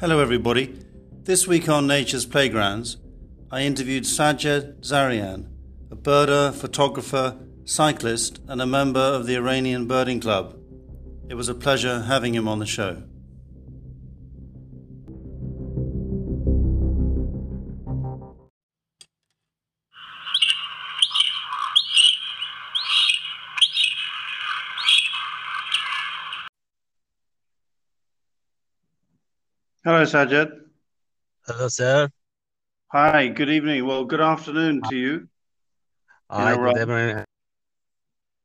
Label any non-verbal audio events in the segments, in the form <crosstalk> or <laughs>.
Hello, everybody. This week on Nature's Playgrounds, I interviewed Sajad Zareian, a birder, photographer, cyclist, and a member of the Iranian Birding Club. It was a pleasure having him on the show. Hello, Sajad. Hello, sir. Hi, good evening. Well, good afternoon to you. Hi, good evening.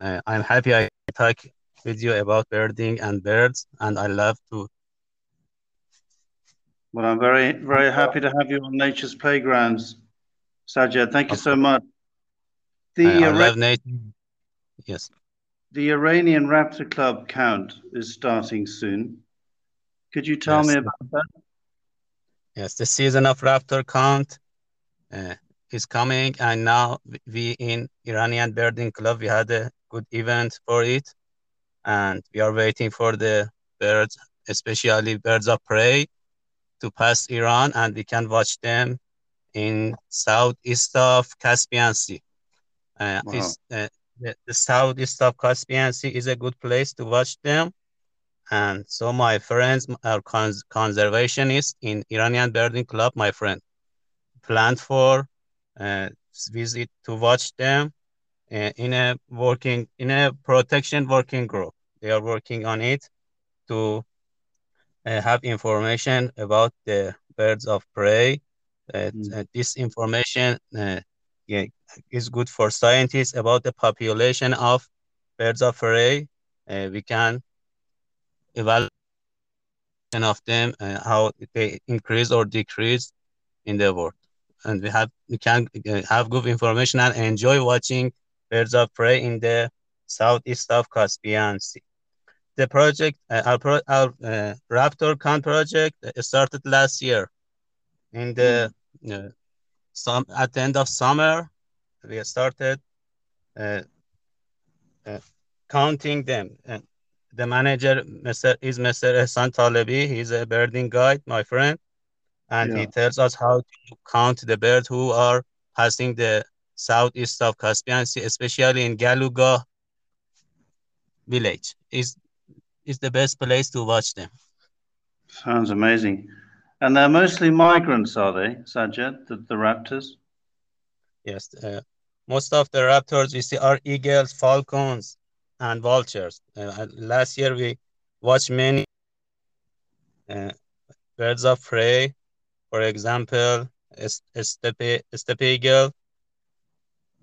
Uh, I'm happy I talk with you about birding and birds, and I love to. Well, I'm very, very happy to have you on Nature's Playgrounds, Sajad. Thank you so much. The I, I love nature. Yes. The Iranian Raptor Club count is starting soon. Could you tell yes. me about that? Yes, the season of raptor count uh, is coming, and now we in Iranian Birding Club we had a good event for it, and we are waiting for the birds, especially birds of prey, to pass Iran, and we can watch them in southeast of Caspian Sea. Uh, wow. uh, the, the southeast of Caspian Sea is a good place to watch them and so my friends are cons- conservationists in Iranian Birding Club, my friend, planned for uh, visit to watch them uh, in a working in a protection working group. They are working on it to uh, have information about the birds of prey. Mm. this information uh, yeah, is good for scientists about the population of birds of prey. Uh, we can evaluation of them and how they increase or decrease in the world. And we have we can uh, have good information and enjoy watching birds of prey in the southeast of Caspian Sea. The project, uh, our, pro, our uh, Raptor Con project started last year. In the mm. some at the end of summer, we started uh, uh, counting them and the manager Mr. is Mr. Ehsan Talebi. He's a birding guide, my friend. And yeah. he tells us how to count the birds who are passing the southeast of Caspian Sea, especially in Galuga village. Is is the best place to watch them. Sounds amazing. And they're mostly migrants, are they, Sajed, the, the raptors? Yes. Uh, most of the raptors we see are eagles, falcons, and vultures. Uh, last year we watched many uh, birds of prey, for example, a, steppe, steppe eagle,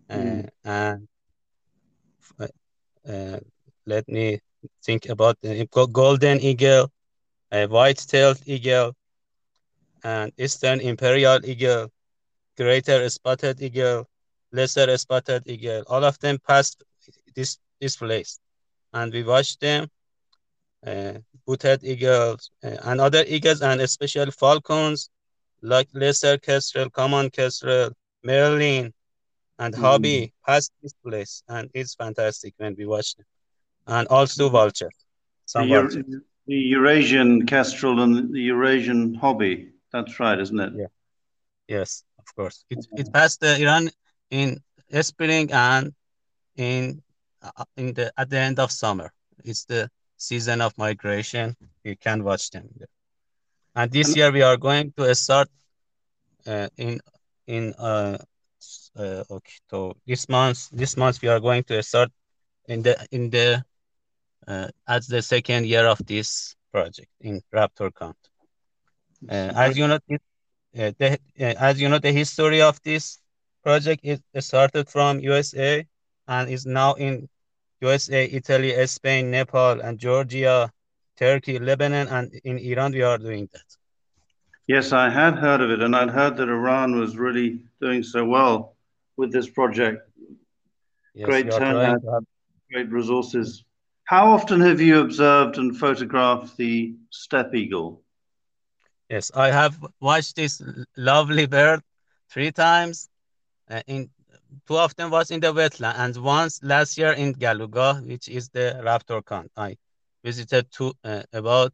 mm. and uh, let me think about the golden eagle, a white-tailed eagle, and eastern imperial eagle, greater spotted eagle, lesser spotted eagle. All of them passed this this place. And we watched them, uh, booted eagles uh, and other eagles and especially falcons like lesser kestrel, common kestrel, merlin, and mm. hobby past this place. And it's fantastic when we watch them. And also vulture. Some the, vulture. the Eurasian kestrel and the Eurasian hobby. That's right, isn't it? Yeah. Yes, of course. It, it passed the Iran in spring and in in the at the end of summer. It's the season of migration. You can watch them. And this year we are going to start uh, in in uh, uh, okay. So this month, this month we are going to start in the in the uh, as the second year of this project in Raptor Count. Uh, as you know, it, uh, the, uh, as you know, the history of this project is started from USA and is now in USA, Italy, Spain, Nepal, and Georgia, Turkey, Lebanon, and in Iran, we are doing that. Yes, I had heard of it, and I'd heard that Iran was really doing so well with this project. Yes, great turnout, have... great resources. How often have you observed and photographed the steppe eagle? Yes, I have watched this lovely bird three times uh, in two of them was in the wetland, and once last year in Galuga, which is the raptor con. I visited two uh, about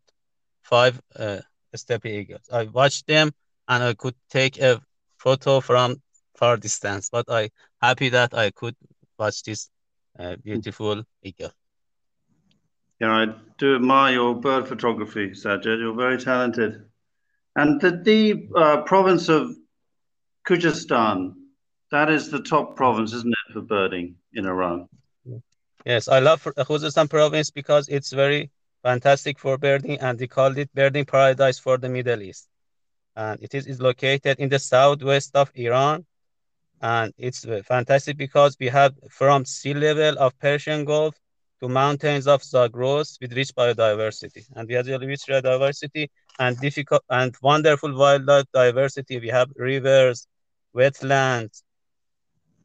five uh, steppe eagles. I watched them and I could take a photo from far distance, but I happy that I could watch this uh, beautiful eagle. Yeah, I do admire your bird photography, Sajad. You're very talented. And the, the uh, province of Khuzestan, that is the top province, isn't it, for birding in Iran? Yes, I love Khuzestan province because it's very fantastic for birding and they called it birding paradise for the Middle East. And it is, is located in the southwest of Iran. And it's fantastic because we have from sea level of Persian Gulf to mountains of Zagros with rich biodiversity. And we have rich biodiversity and difficult and wonderful wildlife diversity. We have rivers, wetlands,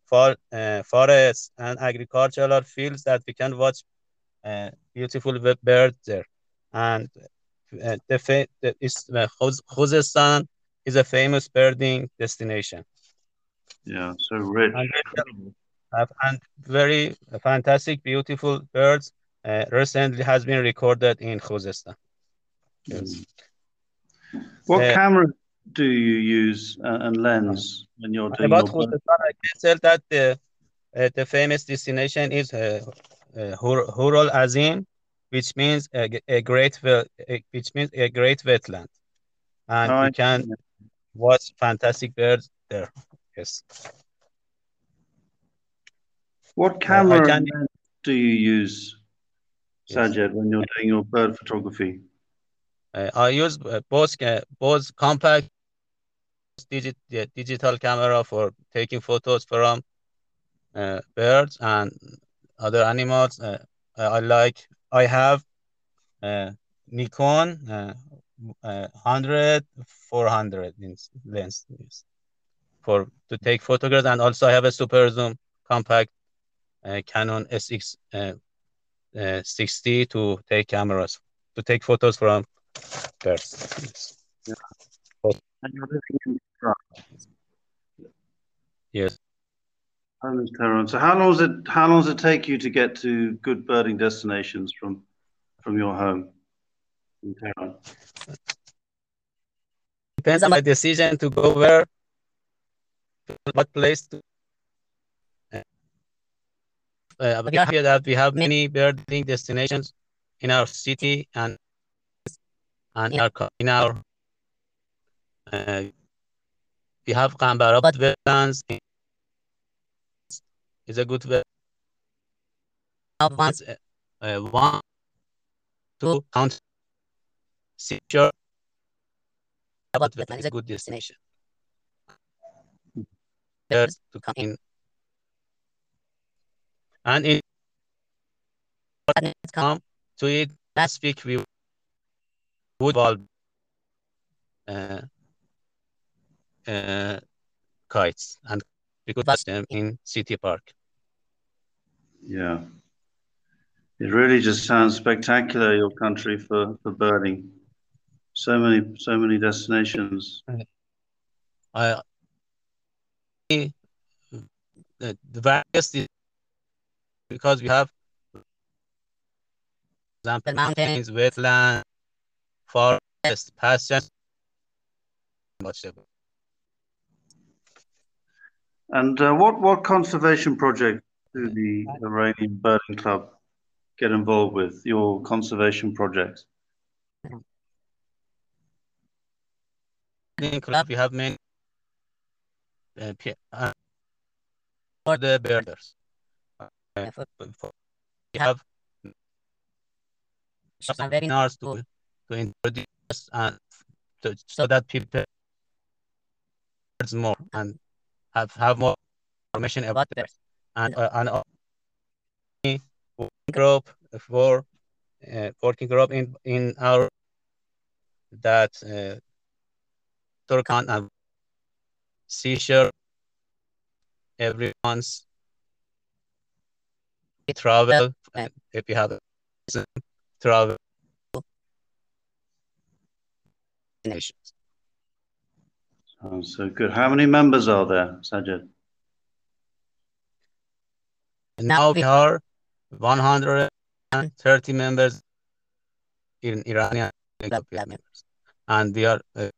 for, uh, forests, and agricultural fields that we can watch uh, beautiful birds there. And uh, the, the is, uh, Khuzestan is a famous birding destination. Yeah, so rich. And, and very fantastic, beautiful birds uh, recently has been recorded in Khuzestan. Yes. Mm. What uh, camera do you use uh, and lens when you're doing about your Khuzestan, I can tell that the uh, the famous destination is uh, uh, Hur al Azim, which means a, a great which means a great wetland, and oh, you can watch fantastic birds there. Yes. What camera can... do you use, Sajad, yes. when you're doing your bird photography? Uh, I use uh, both uh, both compact digit, digital camera for taking photos from uh, birds and other animals. Uh, I like. I have uh, Nikon uh, 100 400 lens for to take photographs, and also I have a super zoom compact uh, Canon SX uh, uh, 60 to take cameras to take photos from birds. Yeah. Yes. So how long does it how long does it take you to get to good birding destinations from from your home in Tehran? Depends on my decision to go where, what place to. Uh, but here that we have many birding destinations in our city and and in our in our uh, we have Qambarabad wetlands. Is a good wetland. Once, uh, uh, one, two, count. Sure. About wetland is a good destination. There's to come in. And in come to it last week we would uh, uh, kites and we could watch them in City Park. Yeah. It really just sounds spectacular, your country for, for birding. So many, so many destinations. I, the, the various, because we have example, mountains, wetlands, forest, pastures, much of and uh, what what conservation project do the Iranian Birding Club get involved with? Your conservation projects? Birding Club, we have many uh, uh, for the birders. Uh, we have some webinars to to introduce and to, so that people more and have have more information about this. And uh, and uh, group for uh, working group in in our that uh, Turkan and seashore everyone's travel and if you have travel nations. Sounds so good. How many members are there, Sajad? Now we are 130 members in Iranian members. and we are uh,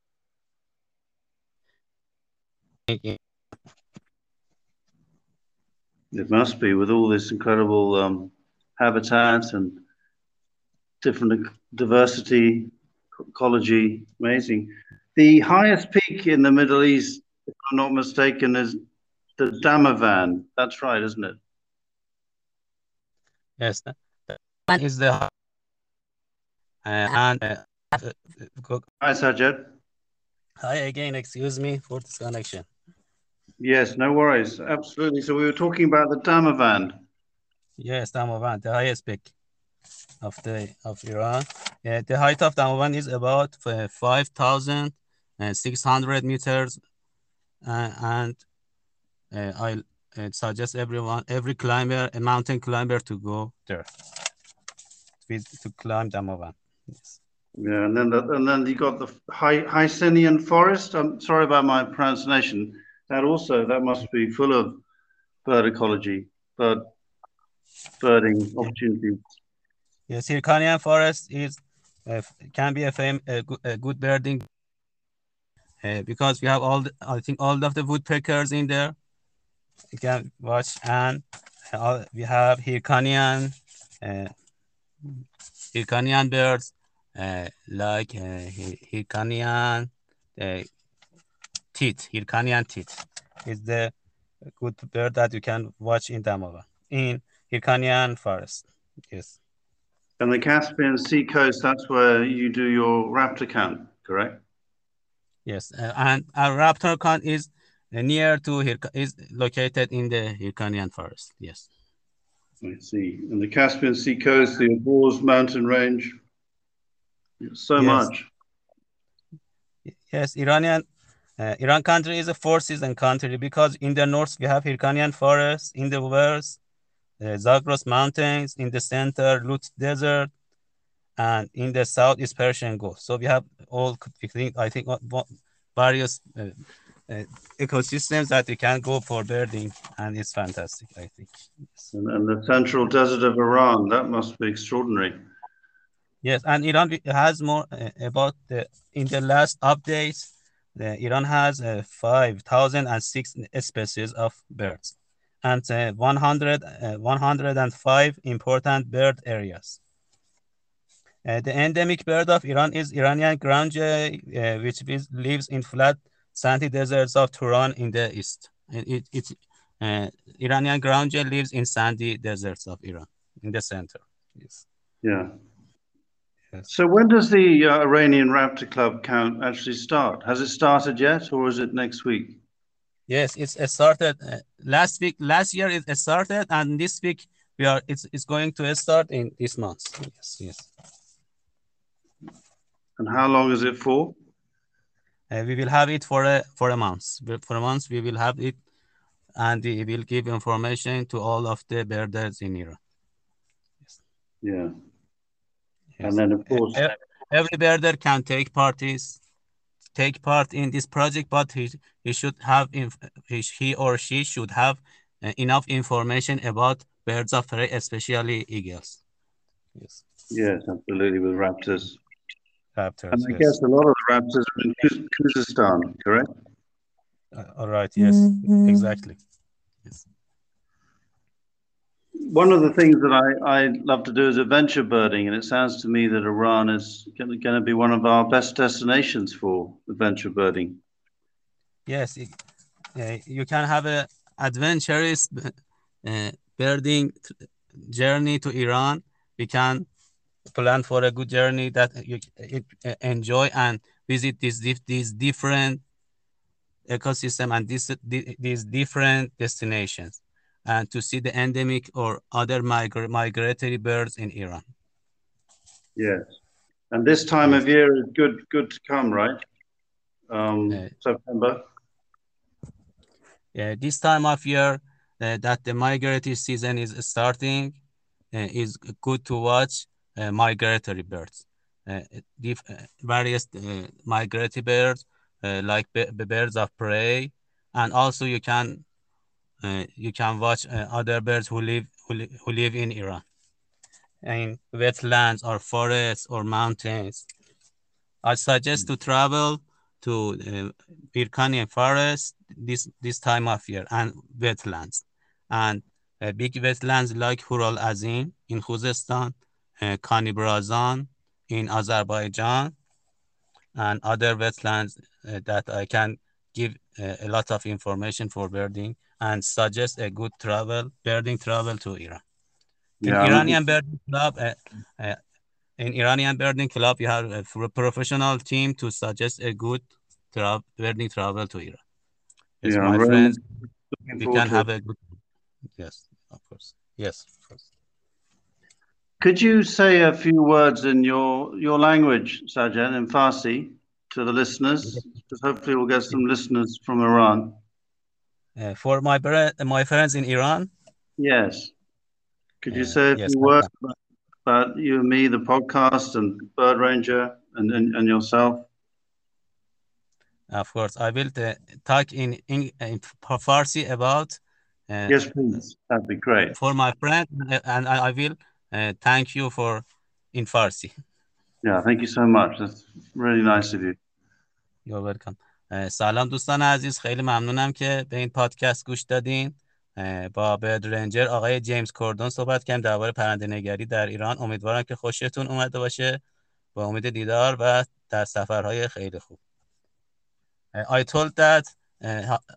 it must be with all this incredible um, habitat and different diversity, ecology, amazing. The highest peak in the Middle East, if I'm not mistaken, is the Damavand. That's right, isn't it? Yes, that is the uh, and uh, Hi, Sajad. Hi again. Excuse me for this connection. Yes, no worries. Absolutely. So we were talking about the Damavand. Yes, Damavand, the highest peak of the of Iran. Yeah, the height of Damavand is about uh, five thousand six hundred meters, uh, and uh, I suggest everyone, every climber, a mountain climber, to go there to climb Damavand. Yes. Yeah, and then the, and then you got the Hy Hysinian forest. I'm sorry about my pronunciation. That also that must be full of bird ecology, bird birding opportunities. Yes, Hyrcanian forest is uh, can be a, fame, a, good, a good birding uh, because we have all the, I think all of the woodpeckers in there. You can watch and uh, we have Hyrcanian uh, Hyrcanian birds uh, like Hyrcanian uh, teeth, Hyrcanian teeth is the good bird that you can watch in Damava, in Hyrcanian forest. Yes. And the Caspian Sea coast, that's where you do your raptor count, correct? Yes, uh, and our raptor count is near to is located in the Hyrcanian forest. Yes. I see. And the Caspian Sea coast, the Alborz mountain range, so yes. much. Yes, Iranian uh, Iran country is a four season country because in the north we have Hyrcanian forest, in the west uh, Zagros mountains, in the center Lut desert, and in the south is Persian Gulf. So we have all I think I think various uh, uh, ecosystems that we can go for birding, and it's fantastic. I think. Yes. And, and the central desert of Iran that must be extraordinary. Yes, and Iran has more uh, about the in the last updates. The Iran has uh, 5,006 species of birds and uh, 100, uh, 105 important bird areas. Uh, the endemic bird of Iran is Iranian ground jay, uh, which is, lives in flat sandy deserts of Turan in the east. It, it, uh, Iranian ground jay lives in sandy deserts of Iran in the center. Yes. Yeah. So when does the uh, Iranian Raptor Club count actually start? Has it started yet, or is it next week? Yes, it's started uh, last week. Last year it started, and this week we are. It's it's going to start in this month. Yes, yes. And how long is it for? Uh, we will have it for a for a month. For a month, we will have it, and we will give information to all of the birders in Iran. Yes. Yeah. And then, of course, every birder can take parties, take part in this project, but he, he should have, he or she should have uh, enough information about birds of prey, especially eagles. Yes. Yes, absolutely, with raptors. Raptors. And I yes. guess a lot of the raptors are in Khuzestan, correct? Uh, all right, yes, mm -hmm. exactly. Yes one of the things that I, I love to do is adventure birding, and it sounds to me that Iran is going to be one of our best destinations for adventure birding. Yes, it, uh, you can have a adventurous uh, birding journey to Iran. We can plan for a good journey that you uh, enjoy and visit these these different ecosystem and these these different destinations and to see the endemic or other migra migratory birds in Iran. Yes, and this time of year is good good to come, right? Um, uh, September. Yeah, this time of year uh, that the migratory season is starting uh, is good to watch uh, migratory birds. Uh, uh, various migratory birds like birds of prey, and also you can uh, you can watch uh, other birds who live who, li who live in Iran, in wetlands or forests or mountains. I suggest to travel to uh, forest this this time of year and wetlands. And uh, big wetlands like Hural Azim in Khuzestan, uh, Kanibrazan in Azerbaijan, and other wetlands uh, that I can give uh, a lot of information for birding and suggest a good travel, birding travel to Iran. Yeah, in Iranian birding club, uh, uh, in Iranian birding club, you have a professional team to suggest a good tra birding travel to Iran. Yes, yeah, my friends, we can have a good. Yes, of course. Yes, of course. Could you say a few words in your your language, Sajad, in Farsi, to the listeners? Because hopefully we'll get some listeners from Iran. Uh, for my my friends in Iran. Yes. Could you uh, say a yes, few words about, about, you and me, the podcast, and Bird Ranger, and and, and yourself? Of course, I will uh, talk in, in, in Farsi about. Uh, yes, please. That'd be great. For my friend, and I, I will uh, thank you for in Farsi. Yeah, thank you so much. That's really nice of you. You're welcome. سلام دوستان عزیز خیلی ممنونم که به این پادکست گوش دادین با برد رنجر آقای جیمز کوردون صحبت کردیم درباره پرنده نگری در ایران امیدوارم که خوشتون اومده باشه با امید دیدار و در سفرهای خیلی خوب I told that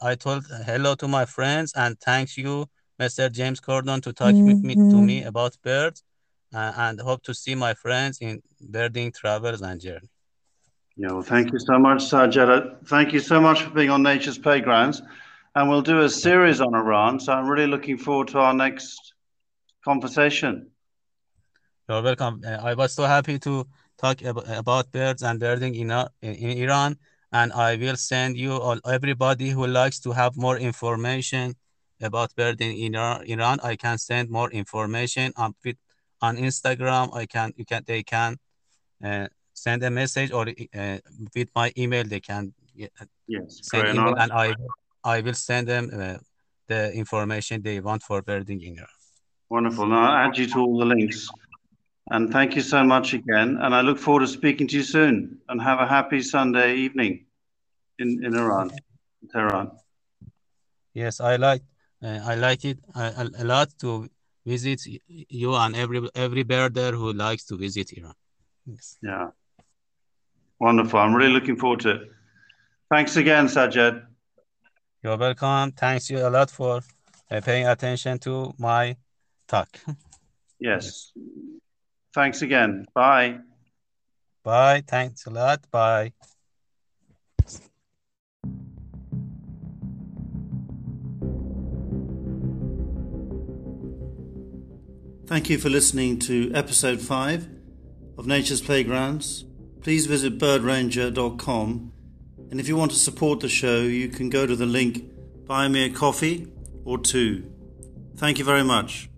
I told hello to my friends and thank you Mr. James Cordon to talk mm -hmm. with me to me about birds uh, and hope to see my friends in birding travels and journey. Yeah, well, thank you so much, Sajad. Thank you so much for being on Nature's Playgrounds. And we'll do a series on Iran. So I'm really looking forward to our next conversation. You're welcome. Uh, I was so happy to talk ab about birds and birding in, uh, in Iran. And I will send you all everybody who likes to have more information about birding in Iran. I can send more information on on Instagram. I can you can they can uh, send a message or uh, with my email they can uh, yes send email and I I will send them uh, the information they want for birding in Iran. Wonderful. Now I'll add you to all the links. And thank you so much again. And I look forward to speaking to you soon. And have a happy Sunday evening in, in Iran, in Tehran. Yes, I like uh, I like it a, a, lot to visit you and every every birder who likes to visit Iran. Yes. Yeah. Wonderful. I'm really looking forward to it. Thanks again, Sajad. You're welcome. Thanks you a lot for uh, paying attention to my talk. <laughs> yes. Thanks again. Bye. Bye. Thanks a lot. Bye. Thank you for listening to episode 5 of Nature's Playgrounds. Please visit birdranger.com and if you want to support the show, you can go to the link Buy Me a Coffee or two. Thank you very much.